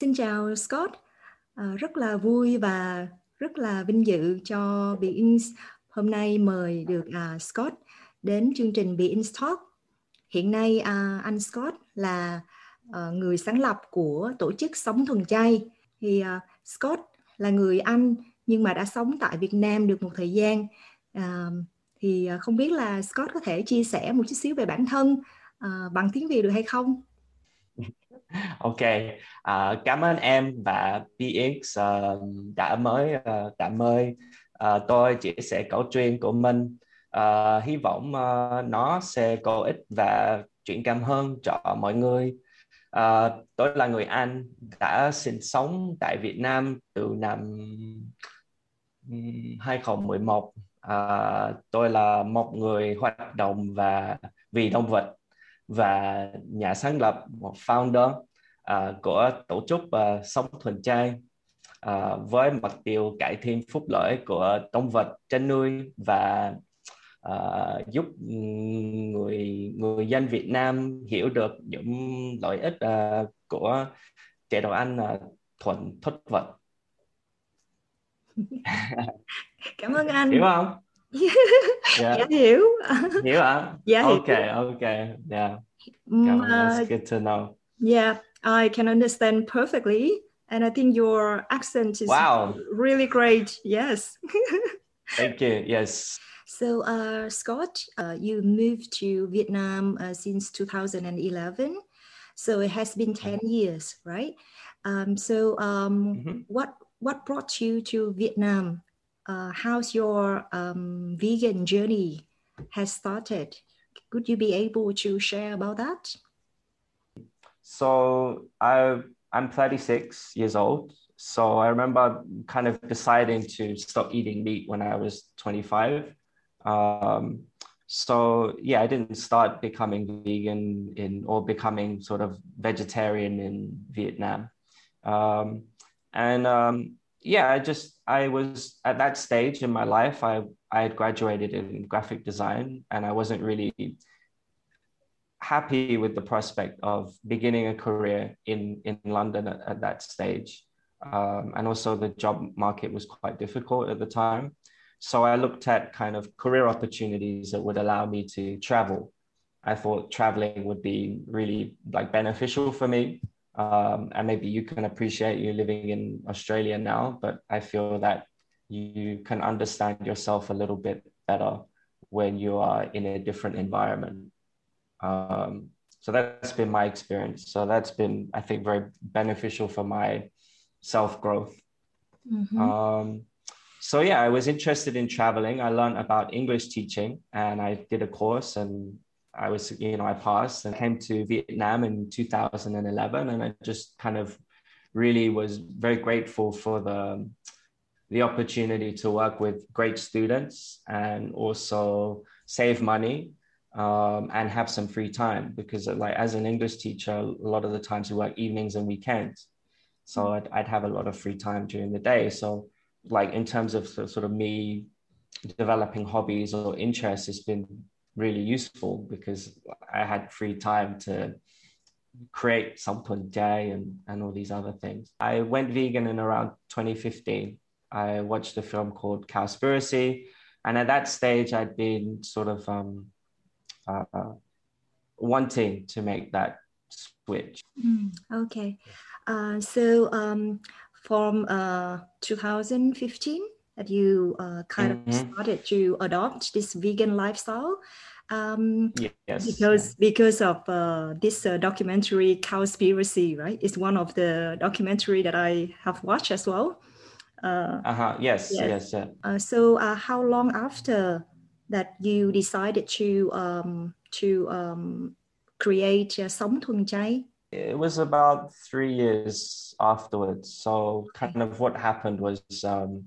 Xin chào Scott, à, rất là vui và rất là vinh dự cho Beings hôm nay mời được à, Scott đến chương trình Beings Talk. Hiện nay à, anh Scott là à, người sáng lập của tổ chức Sống Thuần Chay. Thì à, Scott là người Anh nhưng mà đã sống tại Việt Nam được một thời gian. À, thì à, không biết là Scott có thể chia sẻ một chút xíu về bản thân à, bằng tiếng Việt được hay không? Ok. Uh, cảm ơn em và PX uh, ờ, đã mới uh, đã mời uh, tôi chia sẻ câu chuyện của mình. Uh, hy vọng uh, nó sẽ có ích và chuyển cảm hơn cho mọi người. Uh, tôi là người Anh đã sinh sống tại Việt Nam từ năm 2011 uh, tôi là một người hoạt động và vì động vật và nhà sáng lập một founder uh, của tổ chức uh, sống thuần chay uh, với mục tiêu cải thiện phúc lợi của động vật chăn nuôi và uh, giúp người người dân Việt Nam hiểu được những lợi ích uh, của chế độ ăn uh, thuần thực vật. Cảm ơn anh. Hiểu không? Yeah. dạ hiểu hiểu hả dạ ok ok yeah um, uh, good to know. Yeah I can understand perfectly and I think your accent is wow. really great. Yes. Thank you. Yes. So uh, Scott uh, you moved to Vietnam uh, since 2011 so it has been 10 years right? Um, so um, mm-hmm. what what brought you to Vietnam uh, how's your um, vegan journey has started. Could you be able to share about that? So I I'm 36 years old. So I remember kind of deciding to stop eating meat when I was 25. Um, so yeah, I didn't start becoming vegan in or becoming sort of vegetarian in Vietnam. Um, and um, yeah, I just I was at that stage in my life. I I had graduated in graphic design, and I wasn't really happy with the prospect of beginning a career in in London at, at that stage. Um, and also the job market was quite difficult at the time. So I looked at kind of career opportunities that would allow me to travel. I thought traveling would be really like beneficial for me um, and maybe you can appreciate you living in Australia now, but I feel that you can understand yourself a little bit better when you are in a different environment. Um, so that's been my experience. So that's been, I think, very beneficial for my self growth. Mm-hmm. Um, so yeah, I was interested in traveling. I learned about English teaching, and I did a course and I was, you know, I passed and came to Vietnam in 2011, and I just kind of really was very grateful for the the opportunity to work with great students and also save money um, and have some free time because like as an english teacher a lot of the times we work evenings and weekends. So I'd, I'd have a lot of free time during the day. So like in terms of sort of me developing hobbies or interests it's been really useful because I had free time to create something day and, and all these other things. I went vegan in around 2015. I watched a film called Cowspiracy. And at that stage, I'd been sort of um, uh, wanting to make that switch. Mm, okay. Uh, so um, from uh, 2015, that you uh, kind mm-hmm. of started to adopt this vegan lifestyle? Um, yes. because because of uh, this uh, documentary cowspiracy right? It's one of the documentary that i have watched as well. Uh, uh-huh. Yes. yeah. yes yeah. Uh, so uh, how long after that you decided to um, to um, create uh, thuần chay it was about three years afterwards. So kind of what happened was um,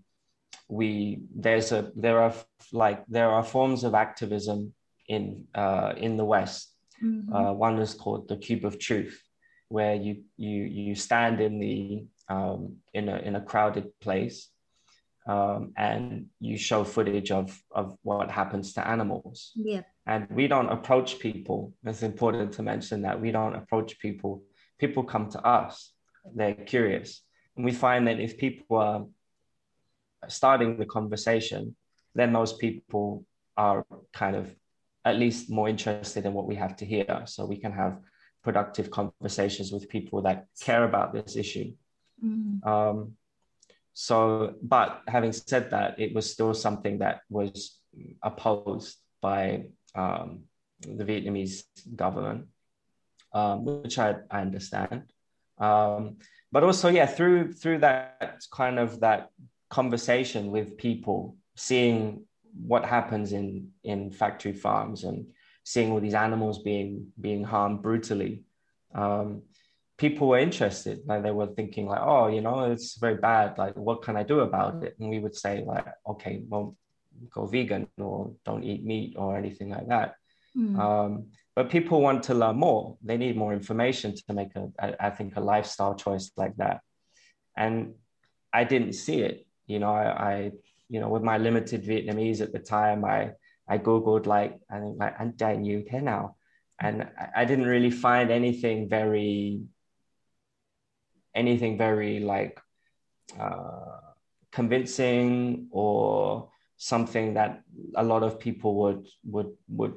we there's a there are like there are forms of activism in uh, in the West. Mm-hmm. Uh, one is called the Cube of Truth, where you you you stand in the um, in a in a crowded place, um, and you show footage of of what happens to animals. Yeah. And we don't approach people. It's important to mention that we don't approach people. People come to us. they're curious. And we find that if people are starting the conversation, then those people are kind of at least more interested in what we have to hear. So we can have productive conversations with people that care about this issue. Mm. Um, so, but having said that, it was still something that was opposed by um, the Vietnamese government, um, which I, I understand. Um, but also, yeah, through through that kind of that conversation with people, seeing what happens in in factory farms and seeing all these animals being being harmed brutally, um, people were interested. Like they were thinking, like, oh, you know, it's very bad. Like, what can I do about it? And we would say, like, okay, well, go vegan or don't eat meat or anything like that. Mm. Um, but people want to learn more. They need more information to make a, I think, a lifestyle choice like that. And I didn't see it. You know, I, I you know, with my limited Vietnamese at the time, I I googled like I think like trai như thế nào, and I, I didn't really find anything very anything very like uh, convincing or something that a lot of people would would would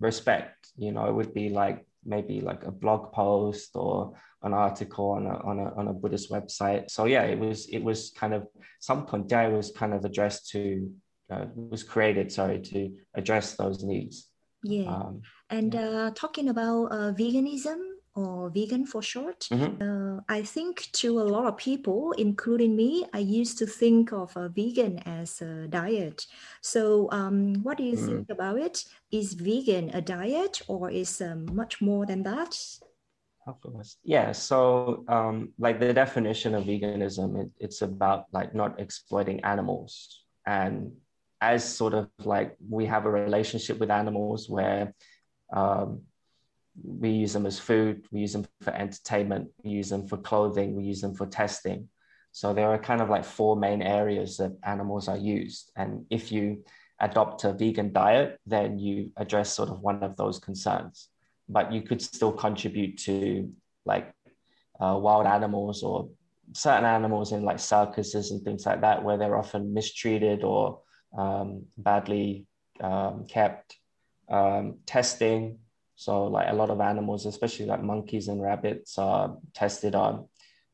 respect. You know it would be like maybe like a blog post or an article on a, on a, on a buddhist website. So yeah it was it was kind of some point yeah it was kind of addressed to uh, was created sorry to address those needs. Yeah. Um, and yeah. Uh, talking about uh, veganism or vegan for short. Mm-hmm. Uh, I think to a lot of people, including me, I used to think of a vegan as a diet. So, um, what do you mm. think about it? Is vegan a diet or is um, much more than that? Yeah, so um, like the definition of veganism, it, it's about like not exploiting animals. And as sort of like we have a relationship with animals where um, we use them as food, we use them for entertainment, we use them for clothing, we use them for testing. So there are kind of like four main areas that animals are used. And if you adopt a vegan diet, then you address sort of one of those concerns. But you could still contribute to like uh, wild animals or certain animals in like circuses and things like that, where they're often mistreated or um, badly um, kept. Um, testing, so like a lot of animals, especially like monkeys and rabbits, are tested on.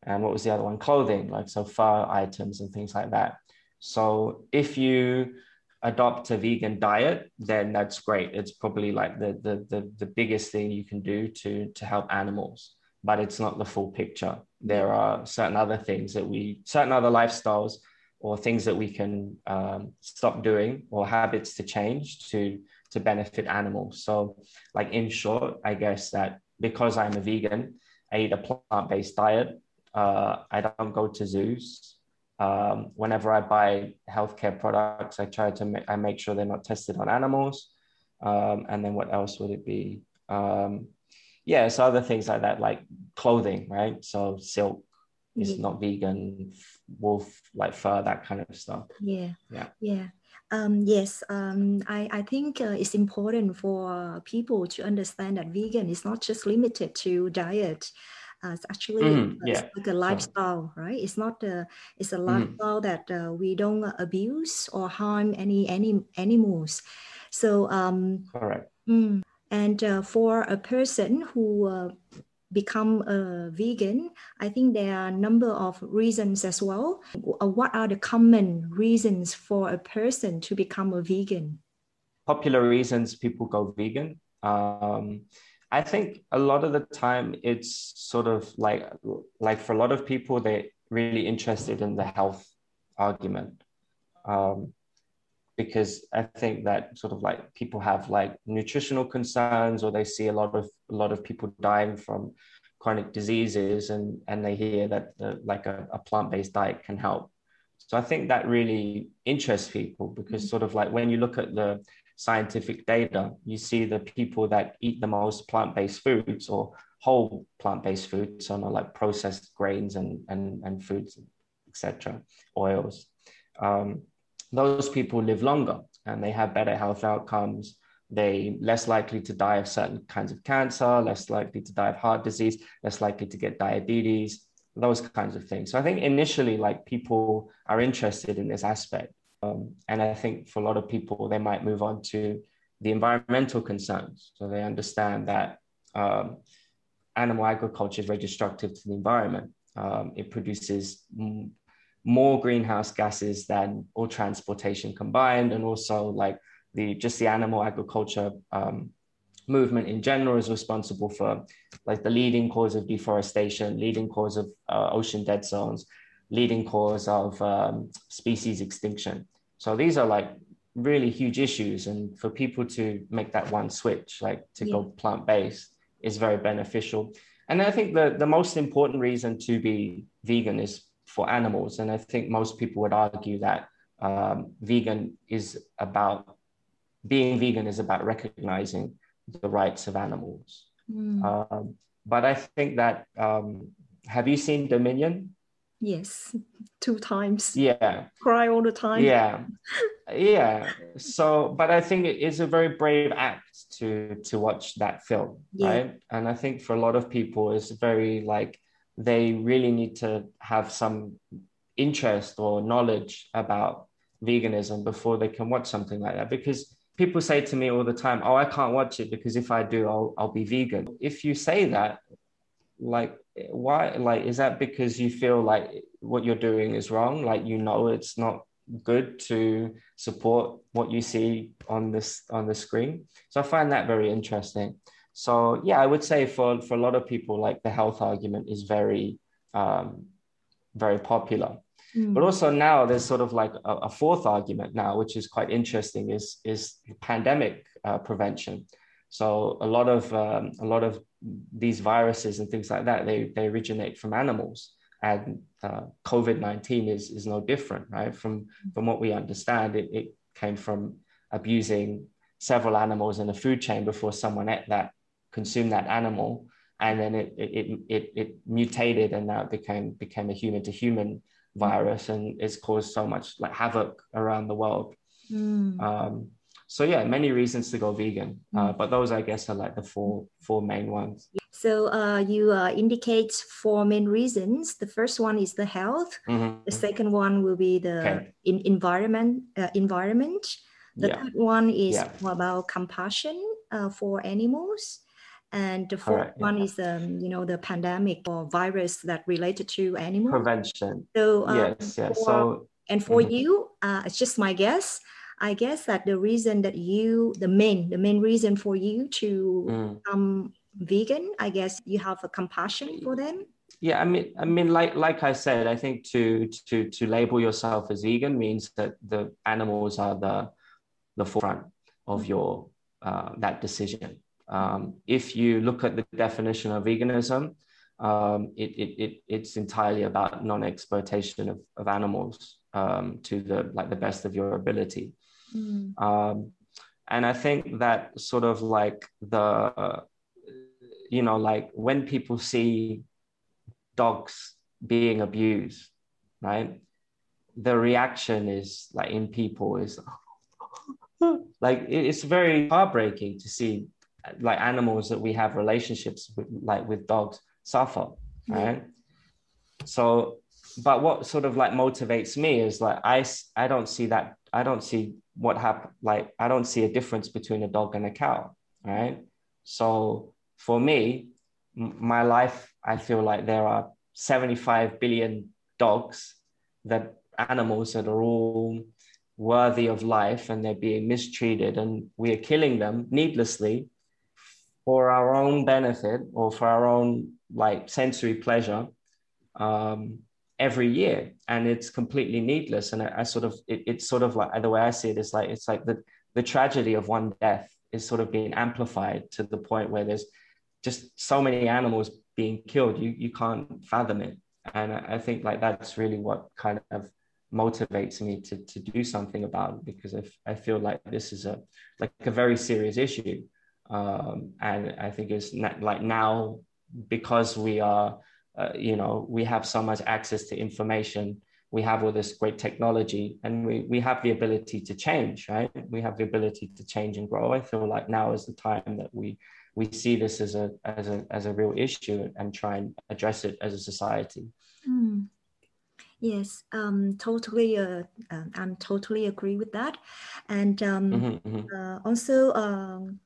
And what was the other one? Clothing, like so fur items and things like that. So if you adopt a vegan diet, then that's great. It's probably like the the the, the biggest thing you can do to to help animals, but it's not the full picture. There are certain other things that we, certain other lifestyles or things that we can um, stop doing or habits to change to to benefit animals. So, like in short, I guess that because I'm a vegan, I eat a plant-based diet. Uh, I don't go to zoos. Um, whenever I buy healthcare products, I try to make I make sure they're not tested on animals. Um, and then what else would it be? Um, yeah, so other things like that, like clothing, right? So silk is not vegan, wolf like fur, that kind of stuff. Yeah, yeah, yeah. Um, yes, um, I, I think uh, it's important for people to understand that vegan is not just limited to diet. Uh, it's actually mm, yeah. it's like a lifestyle, right? It's not a it's a mm-hmm. lifestyle mm. that uh, we don't abuse or harm any any animals. So um, correct. Mm, and uh, for a person who uh, become a vegan, I think there are a number of reasons as well. Uh, what are the common reasons for a person to become a vegan? Popular reasons people go vegan. Um, I think a lot of the time it's sort of like like for a lot of people they're really interested in the health argument. Um, because I think that sort of like people have like nutritional concerns or they see a lot of a lot of people dying from chronic diseases and and they hear that the, like a, a plant-based diet can help. So I think that really interests people because mm-hmm. sort of like when you look at the scientific data, you see the people that eat the most plant-based foods or whole plant-based foods, so not like processed grains and and, and foods, etc., oils. Um, those people live longer and they have better health outcomes. they less likely to die of certain kinds of cancer, less likely to die of heart disease, less likely to get diabetes, those kinds of things. So I think initially, like people are interested in this aspect. Um, and I think for a lot of people, they might move on to the environmental concerns. So they understand that um, animal agriculture is very destructive to the environment. Um, it produces more greenhouse gases than all transportation combined, and also like the just the animal agriculture um, movement in general is responsible for like the leading cause of deforestation, leading cause of uh, ocean dead zones, leading cause of um, species extinction. So these are like really huge issues, and for people to make that one switch, like to yeah. go plant based, is very beneficial. And I think the the most important reason to be vegan is for animals, and I think most people would argue that um, vegan is about being vegan is about recognizing the rights of animals. Mm. Um, but I think that um, have you seen Dominion? Yes, two times. Yeah. Cry all the time. Yeah. yeah. So, but I think it is a very brave act to to watch that film, yeah. right? And I think for a lot of people, it's very like they really need to have some interest or knowledge about veganism before they can watch something like that. Because people say to me all the time, "Oh, I can't watch it because if I do, I'll I'll be vegan." If you say that, like why like is that because you feel like what you're doing is wrong? Like you know it's not good to support what you see on this on the screen? So i find that very interesting so yeah i would say for for a lot of people like the health argument is very um very popular Mm. But also now there's sort of like a, a, fourth argument now, which is quite interesting, is is pandemic uh, prevention. So a lot of um, a lot of these viruses and things like that they they originate from animals, and uh, COVID nineteen is is no different, right? From from what we understand, it, it came from abusing several animals in a food chain before someone ate that consumed that animal and then it it, it, it mutated and now it became became a human to human virus and it's caused so much like havoc around the world. Mm. Um, so yeah, many reasons to go vegan, uh, mm. but those I guess are like the four four main ones. So uh, you uh, indicate four main reasons. The first one is the health. Mm-hmm. The second one will be the okay. in environment uh, environment. The yeah. third one is yeah. about compassion uh, for animals. And the fourth Correct, one yeah. is um, you know the pandemic or virus that related to animals. Prevention. So um, yes, yes. For, so and for mm-hmm. you, uh, it's just my guess. I guess that the reason that you the main the main reason for you to mm. um vegan, I guess you have a compassion for them. Yeah, I mean, I mean, like like I said, I think to to to label yourself as vegan means that the animals are the the forefront of mm. your uh, that decision. Um, if you look at the definition of veganism, um, it, it, it, it's entirely about non-exploitation of, of animals um, to the like the best of your ability. Mm. Um, and I think that sort of like the, uh, you know, like when people see dogs being abused, right? The reaction is like in people is like it's very heartbreaking to see like animals that we have relationships with, like with dogs, suffer, right? So, but what sort of like motivates me is like I I don't see that I don't see what happened like I don't see a difference between a dog and a cow, right? So for me, my life, I feel like there are 75 billion dogs that animals that are all worthy of life and they're being mistreated and we are killing them needlessly for our own benefit or for our own like sensory pleasure um, every year. And it's completely needless. And I, I sort of it, it's sort of like the way i see it is like it's like the the tragedy of one death is sort of being amplified to the point where there's just so many animals being killed. You you can't fathom it. And i, think like that's really what kind of motivates me to, to do something about it. Because I, I feel like this is a like a very serious issue um, and I think it's not like now because we are, uh, you know, we have so much access to information. we have all this great technology and we, we have the ability to change, right? We have the ability to change and grow. I feel like now is the time that we we see this as a as a as a real issue and try and address it as a society. Mm. Yes, um, totally. Uh, uh, I'm totally agree with that, and um, mm-hmm, mm-hmm. Uh, also um,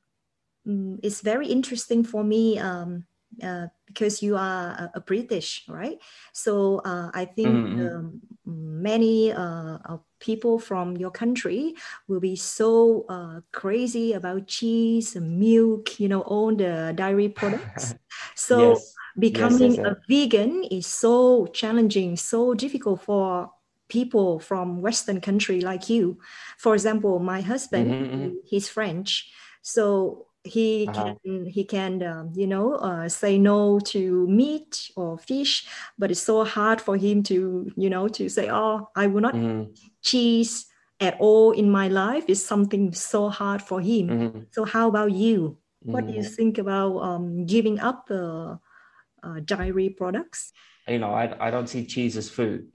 mm, it's very interesting for me um, uh, because you are a, a, British, right? So uh, I think mm-hmm. um, many uh, people from your country will be so uh, crazy about cheese, milk, you know, all the dairy products. So yes. becoming yes, yes, a vegan is so challenging, so difficult for people from Western country like you. For example, my husband, mm-hmm. mm-hmm. he's French. So he uh-huh. can he can um, you know uh, say no to meat or fish but it's so hard for him to you know to say oh i will not mm-hmm. cheese at all in my life is something so hard for him mm-hmm. so how about you mm-hmm. what do you mm-hmm. think about um, giving up uh, uh, dairy products you know I, I don't see cheese as food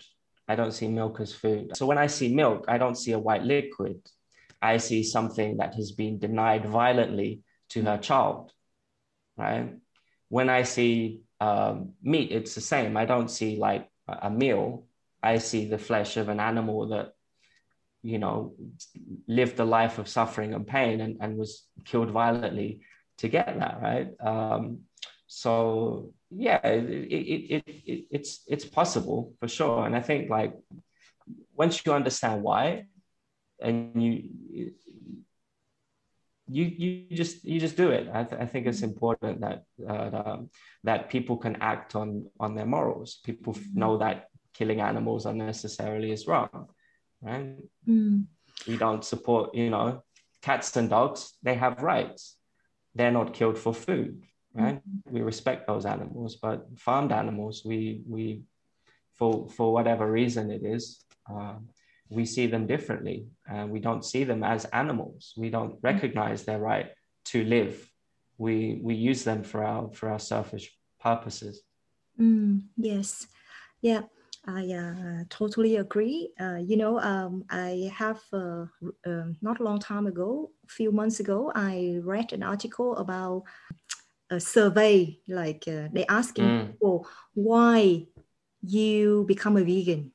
i don't see milk as food so when i see milk i don't see a white liquid i see something that has been denied violently to her child, right? When I see um, meat, it's the same. I don't see like a meal. I see the flesh of an animal that, you know, lived a life of suffering and pain and, and was killed violently to get that, right? Um, so yeah, it, it, it, it, it's it's possible for sure. And I think like once you understand why, and you you you just you just do it. I, th- I think it's mm-hmm. important that uh, um, that people can act on on their morals. People mm-hmm. know that killing animals unnecessarily is wrong, right? Mm. We don't support, you know, cats and dogs. They have rights. They're not killed for food, right? Mm. We respect those animals, but farmed animals, we we for for whatever reason it is. Uh, we see them differently. Uh, we don't see them as animals. We don't mm. recognize their right to live. We we use them for our for our selfish purposes. Mm, yes, yeah, I uh, totally agree. Uh, you know, um, I have uh, um, not a long time ago, a few months ago, I read an article about a survey. Like uh, they asking mm. people why you become a vegan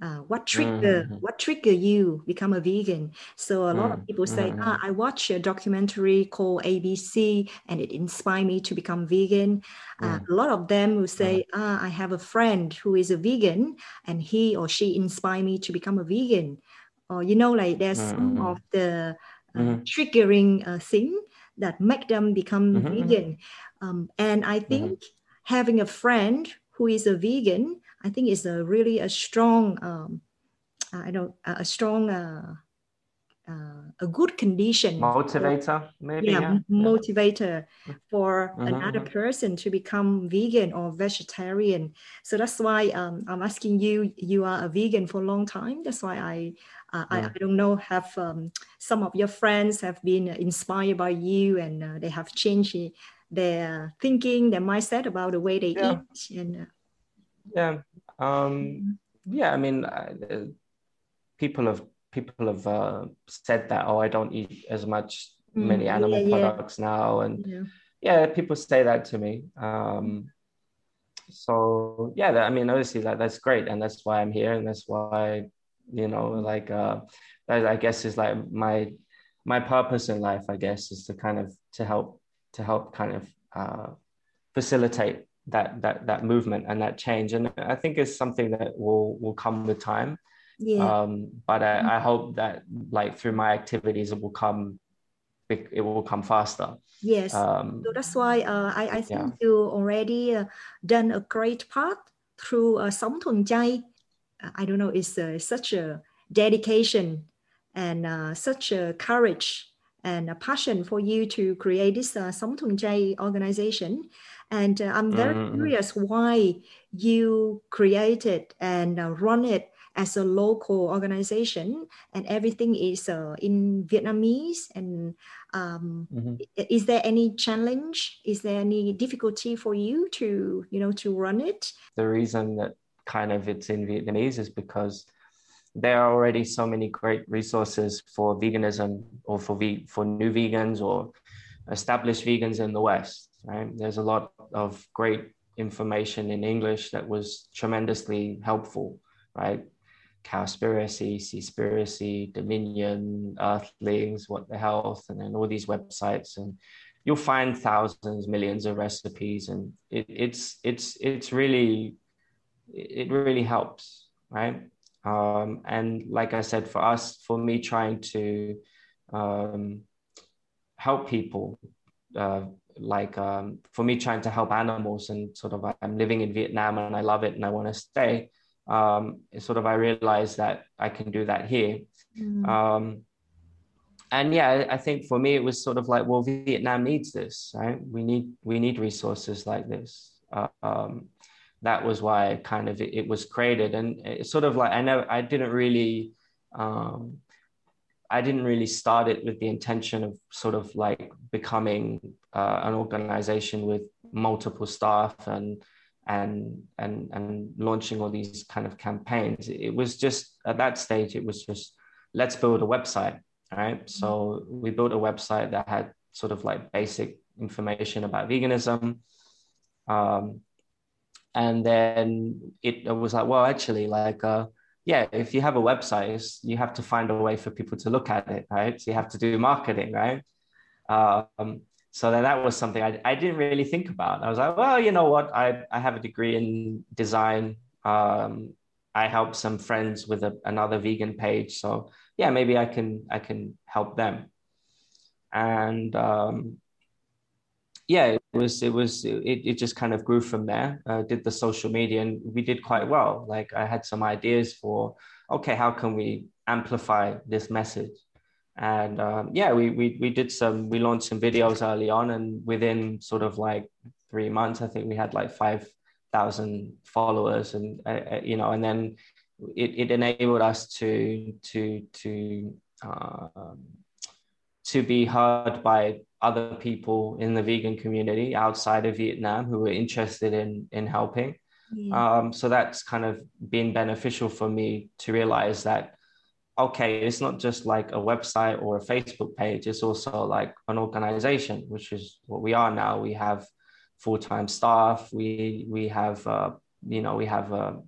uh, what trigger mm-hmm. what trigger you become a vegan so a mm-hmm. lot of mm, people say mm-hmm. ah, i watched a documentary called abc and it inspired me to become vegan uh, mm. a lot of them will say mm-hmm. ah, i have a friend who is a vegan and he or she inspired me to become a vegan or you know like there's some mm-hmm. of the uh, mm-hmm. triggering uh, thing that make them become vegan um, and i think having a friend who is a vegan I think it's a really a strong, um, I don't, a strong, uh, uh, a good condition motivator for, maybe yeah, yeah. motivator yeah. for mm-hmm, another mm-hmm. person to become vegan or vegetarian so that's why um, i'm asking you you are a vegan for a long time that's why i uh, I, I, don't know have um, some of your friends have been inspired by you and uh, they have changed their thinking their mindset about the way they eat and uh, yeah um, yeah, I mean, uh, people have people have uh, said that. Oh, I don't eat as much mm, many animal yeah, products yeah. now, and yeah. yeah. people say that to me. Um, so yeah, that, I mean, obviously that that's great, and that's why I'm here, and that's why you know, like uh, that I guess is like my my purpose in life. I guess is to kind of to help to help kind of uh, facilitate that that that movement and that change. And i think it's something that will will come with time. Yeah. um but I, I hope that like through my activities it will come it will come faster. Yes. Um, so that's why uh, I, I think yeah. you already uh, done a great part through uh, Sống Thuần Chay I don't know it's uh, such a dedication and uh, such a courage and a passion for you to create this uh, Thuần Chay organization and uh, I'm very mm-hmm. curious why you created and uh, run it as a local organization and everything is uh, in Vietnamese. And um, mm-hmm. is there any challenge? Is there any difficulty for you to, you know, to run it? The reason that kind of it's in Vietnamese is because there are already so many great resources for veganism or for ve- for new vegans or established vegans in the West. Right, there's a lot of great information in English that was tremendously helpful. Right, Cowspiracy, Seaspiracy, Dominion, Earthlings, What the Health, and then all these websites and you'll find thousands, millions of recipes, and it, it's it's it's really it really helps, right? Um, and like I said, for us, for me, trying to um, help people, uh, like um, for me, trying to help animals, and sort of I'm living in Vietnam and I love it and I want to stay. Um, sort of I realized that I can do that here. Mm. Um, and yeah, I think for me it was sort of like, well, Vietnam needs this, right? We need we need resources like this. Uh, um, that was why kind of it, it, was created, and it's sort of like I know I didn't really, um, I didn't really start it with the intention of sort of like becoming uh, an organization with multiple staff and and and and launching all these kind of campaigns. It was just at that stage, it was just let's build a website right? So we built a website that had sort of like basic information about veganism. Um, and then it, it, was like, well, actually, like, uh, yeah, if you have a website, you have to find a way for people to look at it, right? So you have to do marketing, right? Um, so then that was something I, I didn't really think about. I was like, well, you know what? I, I have a degree in design. Um, I help some friends with a, another vegan page. So yeah, maybe I can I can help them. And um, yeah, was it was it, it just kind of grew from there. Uh, did the social media and we did quite well. Like I had some ideas for okay, how can we amplify this message? And um, yeah, we, we we did some we launched some videos early on, and within sort of like three months, I think we had like five thousand followers, and uh, uh you know, and then it, it enabled us to to to um, to be heard by other people in the vegan community outside of Vietnam who were interested in in helping. Yeah. Um, so that's kind of been beneficial for me to realize that okay, it's not just like a website or a Facebook page; it's also like an organization, which is what we are now. We have full time staff. We we have uh, you know we have a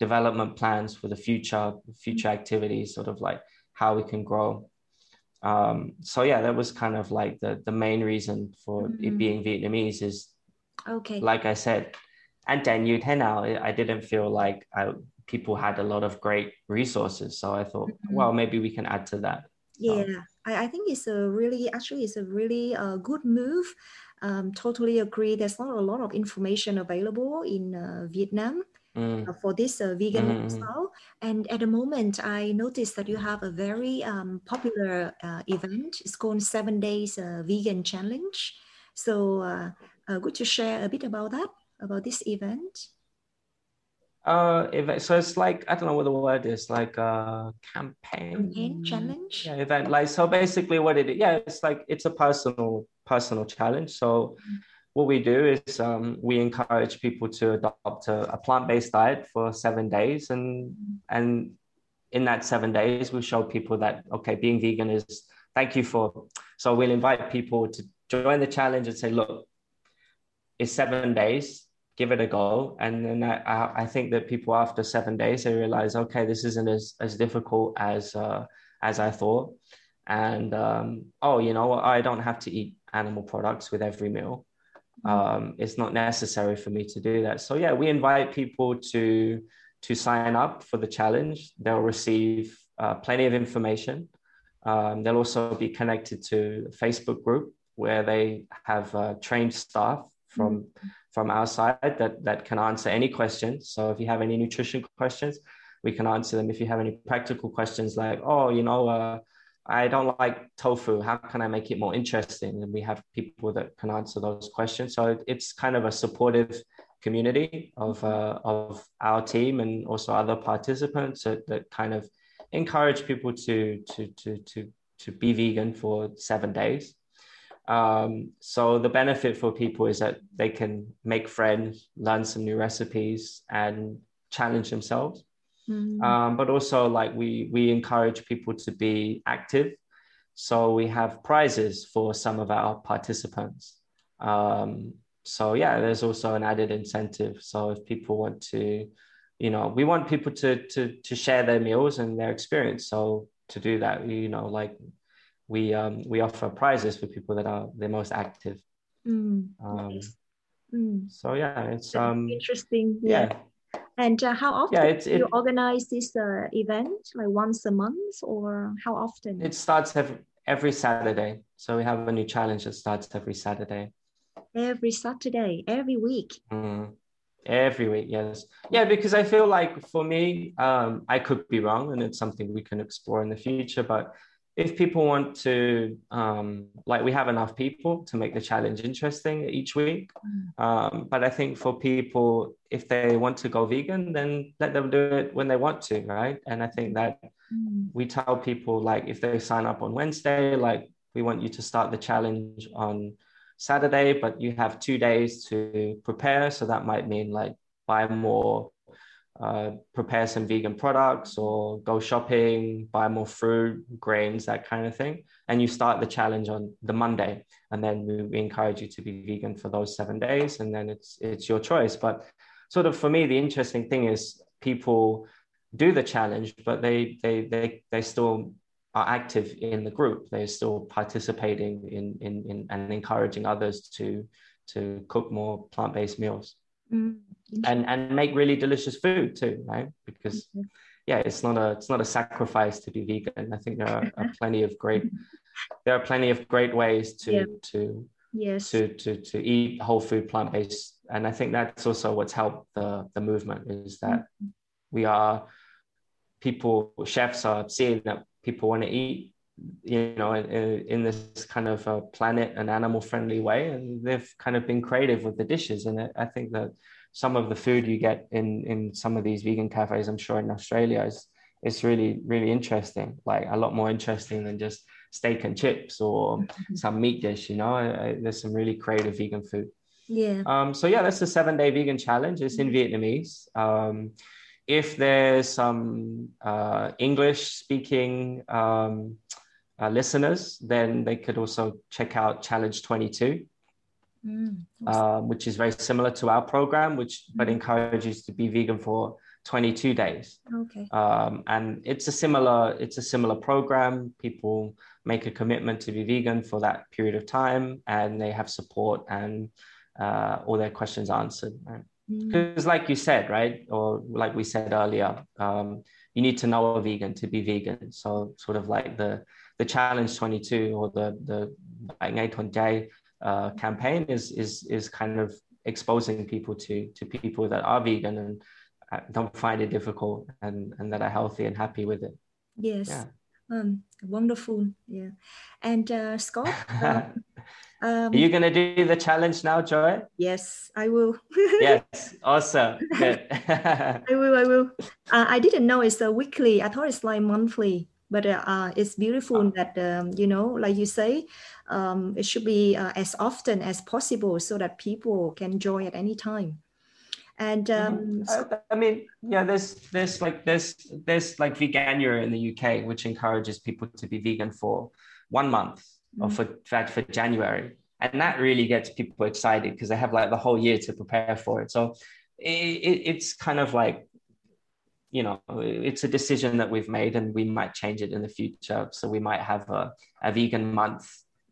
development plans for the future, future activities, sort of like how we can grow. Um, so yeah, that was kind of like the the main reason for mm-hmm. it being Vietnamese is okay. Like I said, and then you now I didn't feel like I, people had a lot of great resources, so I thought, mm-hmm. well, maybe we can add to that. Yeah, so. I, I think it's a really actually it's a really uh, good move. Um, totally agree. There's not a lot of information available in uh, Vietnam mm. Uh, for this uh, vegan mm. lifestyle. And at the moment, I noticed that you have a very um, popular uh, event. It's called Seven Days uh, Vegan Challenge. So, uh, uh, would you share a bit about that, about this event? Uh, event. So it's like I don't know what the word is, like a campaign. Campaign challenge. Yeah, event. Like so, basically, what it is, yeah, it's like it's a personal personal challenge. So. Mm what we do is um, we encourage people to adopt a, a, plant-based diet for seven days and and in that seven days we show people that okay being vegan is thank you for so we'll invite people to join the challenge and say look it's seven days give it a go. And then i, I think that people after seven days they realize okay this isn't as, as difficult as uh, as i thought. And um, oh you know i don't have to eat animal products with every meal um, it's not necessary for me to do that. So yeah, we invite people to to sign up for the challenge. They'll receive uh, plenty of information. Um, they'll also be connected to a Facebook group where they have uh, trained staff from mm-hmm. from our side that that can answer any questions. So if you have any nutrition questions, we can answer them. If you have any practical questions like, oh, you know, uh, I don't like tofu. How can I make it more interesting? And we have people that can answer those questions. So it's kind of a supportive community of uh, of our team and also other participants that, that kind of encourage people to to to to to be vegan for seven days. Um, so the benefit for people is that they can make friends, learn some new recipes, and challenge themselves. Mm. Um, but also like we we encourage people to be active. So we have prizes for some of our participants. Um, so yeah, there's also an added incentive. So if people want to, you know, we want people to to to share their meals and their experience. So to do that, you know, like we um we offer prizes for people that are the most active. Mm. Um, mm. So yeah, it's um interesting. yeah. yeah and uh, how often yeah, it's, it, you organize this uh, event? Like once a month, or how often? It starts every, every Saturday. So we have a new challenge that starts every Saturday. Every Saturday, every week. Mm. Every week, yes. Yeah, because I feel like for me, um, I could be wrong, and it's something we can explore in the future. But if people want to um, like we have enough people to make the challenge interesting each week mm. um, but i think for people if they want to go vegan then let them do it when they want to right and i think that mm. we tell people like if they sign up on wednesday like we want you to start the challenge on saturday but you have two days to prepare so that might mean like buy more uh, prepare some vegan products or go shopping, buy more fruit, grains, that kind of thing. And you start the challenge on the Monday, and then we, we encourage you to be vegan for those seven days, and then it's it's your choice. But sort of for me, the interesting thing is people do the challenge, but they they they they still are active in the group. They're still participating in in, in and encouraging others to to cook more plant based meals. Mm and and make really delicious food too right because mm-hmm. yeah it's not a it's not a sacrifice to be vegan i think there are, are plenty of great there are plenty of great ways to yeah. to yes to, to to eat whole food plant-based and i think that's also what's helped the the movement is that mm-hmm. we are people chefs are seeing that people want to eat you know in, in this kind of a planet and animal friendly way and they've kind of been creative with the dishes. And i think that some of the food you get in in some of these vegan cafes i'm sure in australia is is really really interesting like a lot more interesting than just steak and chips or mm-hmm. some meat dish you know? There's some really creative vegan food. Yeah. Um so yeah that's the seven day vegan challenge. It's in mm-hmm. vietnamese. Um if there's some uh, english speaking um, uh, listeners then they could also check out challenge 22 mm, um, which is very similar to our program, which but mm. encourages to be vegan for 22 days. Okay. Um, and it's a similar it's a similar program. People make a commitment to be vegan for that period of time, and they have support and uh, all their questions answered. Right? Because, mm. like you said, right, or like we said earlier, um, you need to know a vegan to be vegan. So, sort of like the the challenge 22 or the the ngày thuần chay uh, campaign is is is kind of exposing people to to people that are vegan and uh, don't find it difficult and and that are healthy and happy with it. Yes. Yeah. Um, wonderful. Yeah. And uh, Scott. Um, um, are you going to do the challenge now, Joy? Yes, I will. yes, awesome. Good. I will. I will. Uh, I didn't know it's a weekly. I thought it's like monthly but uh, it's beautiful uh. that um, you know like you say um, it should be uh, as often as possible so that people can join at any time and um, mm-hmm. I, I, mean yeah there's there's like there's there's like veganuary in the uk which encourages people to be vegan for one month mm-hmm. or for for january and that really gets people excited because they have like the whole year to prepare for it so it, it's kind of like you know it's a decision that we've made and we might change it in the future so we might have a, a vegan month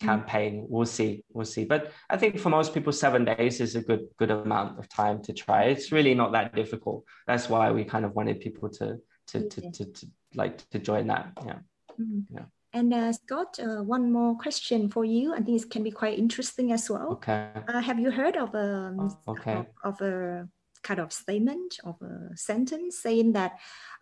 mm. campaign we'll see we'll see but i think for most people seven days is a good good amount of time to try it's really not that difficult that's why we kind of wanted people to to to, to, to like to join that yeah mm-hmm. yeah and uh, Scott, uh, one more question for you. I think it can be quite interesting as well. Okay. Uh, have you heard of a um, oh, okay. of, of a kind of statement of a sentence saying that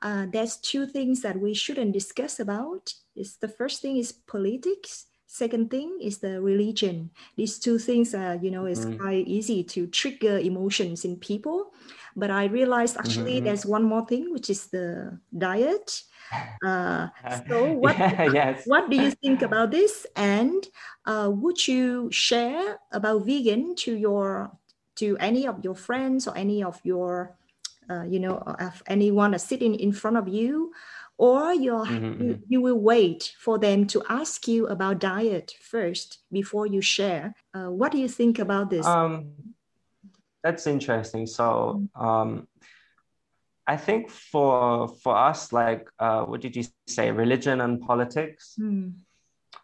uh, there's two things that we shouldn't discuss about. Is the first thing is politics. Second thing is the religion. These two things are, you know, it's mm. quite easy to trigger emotions in people. But I realized actually mm-hmm. there's one more thing, which is the diet. Uh, so what, yes. what do you think about this? And uh, would you share about vegan to your to any of your friends or any of your uh, you know, of anyone sitting in front of you, or you're, mm-hmm. you, mm-hmm. you will wait for them to ask you about diet first before you share. Uh, what do you think about this? Um, that's interesting. So mm. um, I think for for us, like, uh, what did you say, religion and politics? Mm.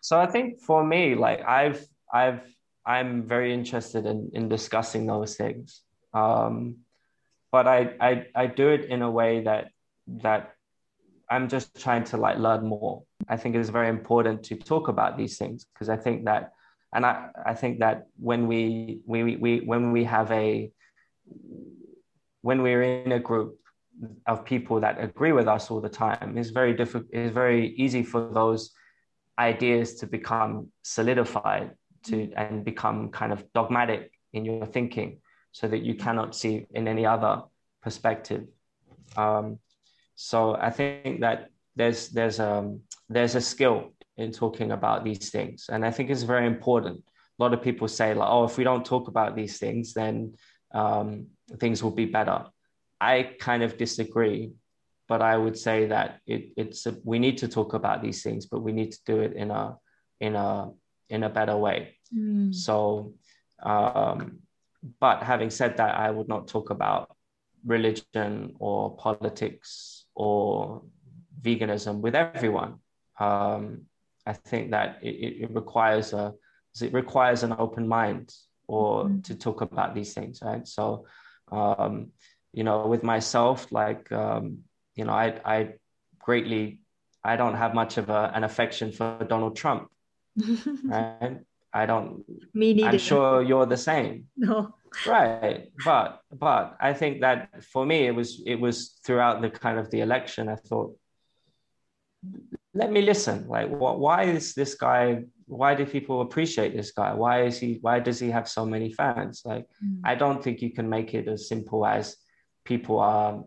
So I think for me, like, I've I've I'm very interested in in discussing those things. Um, but I, I I do it in a way that that I'm just trying to like learn more. I think it is very important to talk about these things because I think that, and I, I think that when we, we, we, when we have a, when we're in a group of people that agree with us all the time, it's very difficult, it's very easy for those ideas to become solidified to, and become kind of dogmatic in your thinking so that you cannot see in any other perspective. Um, so I think that there's there's um there's a skill in talking about these things, and I think it's very important. A lot of people say like, oh, if we don't talk about these things, then um, things will be better. I kind of disagree, but I would say that it, it's a, we need to talk about these things, but we need to do it in a in a in a better way. Mm. So, um, but having said that, I would not talk about religion or politics or veganism with everyone. Um, I think that it, it, requires a it requires an open mind or mm-hmm. to talk about these things, right? So, um, you know, with myself, like um, you know, I I greatly I don't have much of a, an affection for Donald Trump, right? I don't. Me neither. I'm sure you're the same. No right but but i think that for me it was it was throughout the kind of the election i thought let me listen like what why is this guy why do people appreciate this guy why is he why does he have so many fans like mm. i don't think you can make it as simple as people are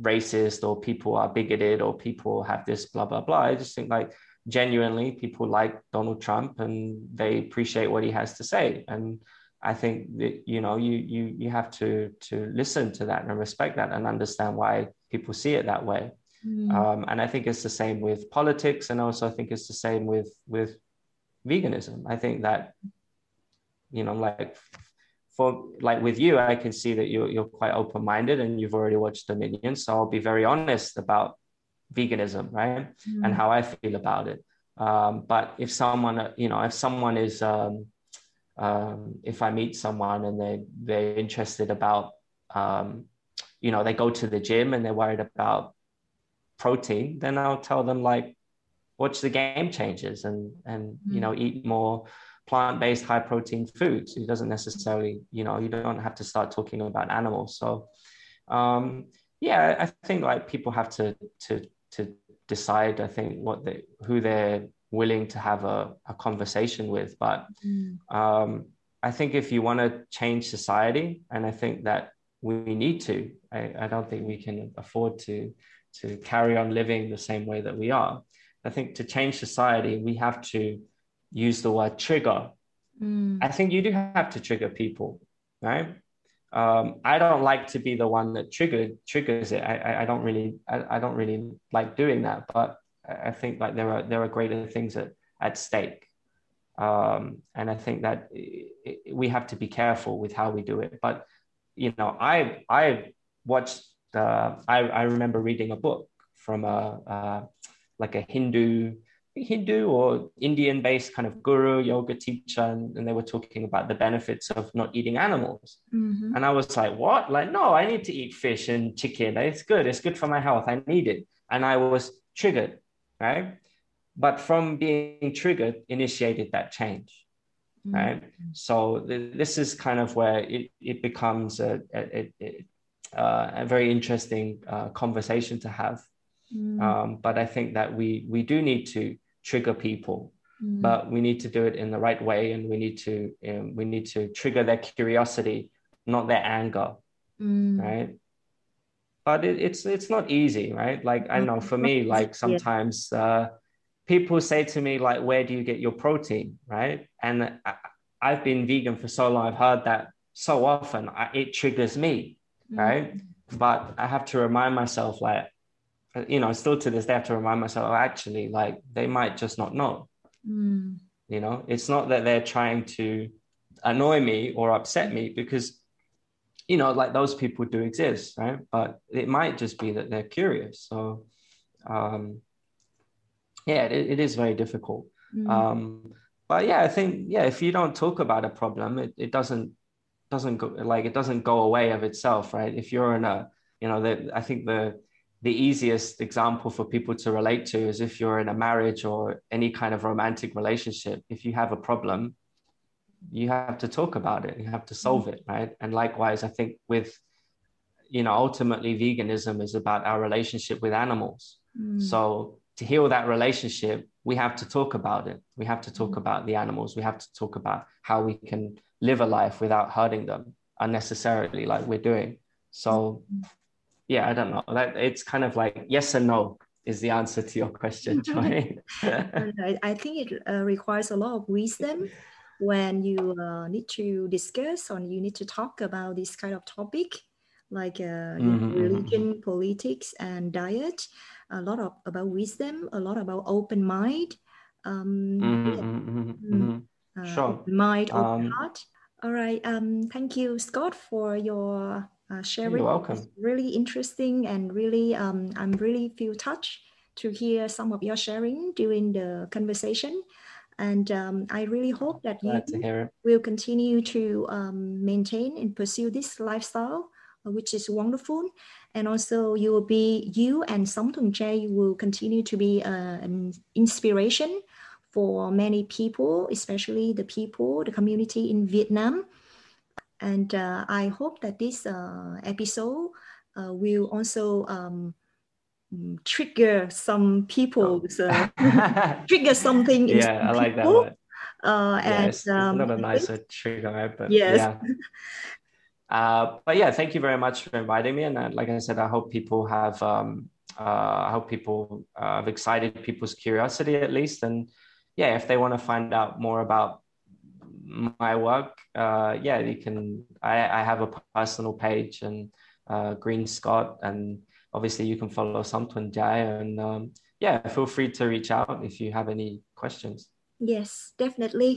racist or people are bigoted or people have this blah blah blah i just think like genuinely people like donald trump and they appreciate what he has to say and I think that you know you you you have to to listen to that and respect that and understand why people see it that way. Mm. Um, and I think it's the same with politics, and also I think it's the same with with veganism. I think that you know, like for like with you, I can see that you're you're quite open minded and you've already watched Dominion. So I'll be very honest about veganism, right, mm. and how I feel about it. Um, but if someone, you know, if someone is um, um, if I meet someone and they they're interested about um, you know they go to the gym and they're worried about protein, then I'll tell them like watch the Game Changers and and mm. you know eat more plant-based high protein foods. It doesn't necessarily you know you don't have to start talking about animals. So um, yeah, I think like people have to to to decide. I think what they who they're willing to have a, a conversation with. But mm. um, I think if you want to change society, and I think that we need to, I, I don't think we can afford to to carry on living the same way that we are. I think to change society, we have to use the word trigger. Mm. I think you do have to trigger people, right? Um, I don't like to be the one that triggered triggers it. I, I, don't really I, I don't really like doing that. But I think like there are there are greater things at, at stake. Um, and I think that we have to be careful with how we do it. But you know, I I watched. Uh, I I remember reading a book from a uh, like a Hindu Hindu or Indian based kind of guru yoga teacher, and, and, they were talking about the benefits of not eating animals. Mm-hmm. And I was like, what? Like, no, I need to eat fish and chicken. It's good. It's good for my health. I need it. And I was triggered right? But from being triggered, initiated that change, mm-hmm. right? So th- this is kind of where it, it becomes a, a, a, a very interesting uh, conversation to have. Mm-hmm. Um, but I think that we we do need to trigger people, mm-hmm. but we need to do it in the right way, and we need to um, we need to trigger their curiosity, not their anger, mm. right? but it, it's it's not easy right like i know for me like sometimes uh, people say to me like where do you get your protein right and I, have been vegan for so long i've heard that so often I, it triggers me mm. right but I have to remind myself, like, you know, still to this day, I have to remind myself, oh, actually, like, they might just not know. Mm. You know, it's not that they're trying to annoy me or upset me because, you know, like those people do exist, right? But it might just be that they're curious. So, um, yeah, it, it is very difficult. Mm. Um, but yeah, I think yeah, if you don't talk about a problem, it, it doesn't doesn't go like it doesn't go away of itself, right? If you're in a you know, the, I think the the easiest example for people to relate to is if you're in a marriage or any kind of romantic relationship. If you have a problem, you have to talk about it. You have to solve it, right? And likewise, I think with you know, ultimately, veganism is about our relationship with animals. Mm. So to heal that relationship, we have to talk about it. We have to talk Mm. about the animals. We have to talk about how we can live a life without hurting them unnecessarily, like we're doing. So, yeah, I don't know. That it's kind of like yes and no is the answer to your question, Joy. I, think it uh, requires a lot of wisdom when you uh, need to discuss or you need to talk about this kind of topic like uh, Mhm, mhm, religion, politics, and diet. A lot of about wisdom, a lot about open mind. Um, Mhm, yeah, mhm, mhm, Mm. mhm. uh, Sure. mind, open Um, heart. All right. Um, thank you, Scott, for your uh, sharing. You're welcome. Really interesting and really, um, I'm really feel touched to hear some of your sharing during the conversation. And um, I really hope that Glad you will continue to um, maintain and pursue this lifestyle, uh, which is wonderful. And also, you will be you and Tun Jay will continue to be uh, an inspiration for many people, especially the people, the community in Vietnam. And uh, I hope that this uh, episode uh, will also um, mm, trigger some people's uh, trigger something in yeah, some I like that people. word. Uh, Yeah, and it's, it's um, not a think- nicer trigger, right? But Yes. yeah. Uh, but yeah, thank you very much for inviting me. And uh, like I said, I hope people have, um, uh, I hope people uh, have excited people's curiosity at least. And yeah, if they want to find out more about my work, uh, yeah, you can. I, I have a personal page and uh, Green Scott, and obviously you can follow Samtun Jai. And um, yeah, feel free to reach out if you have any questions. Yes, definitely.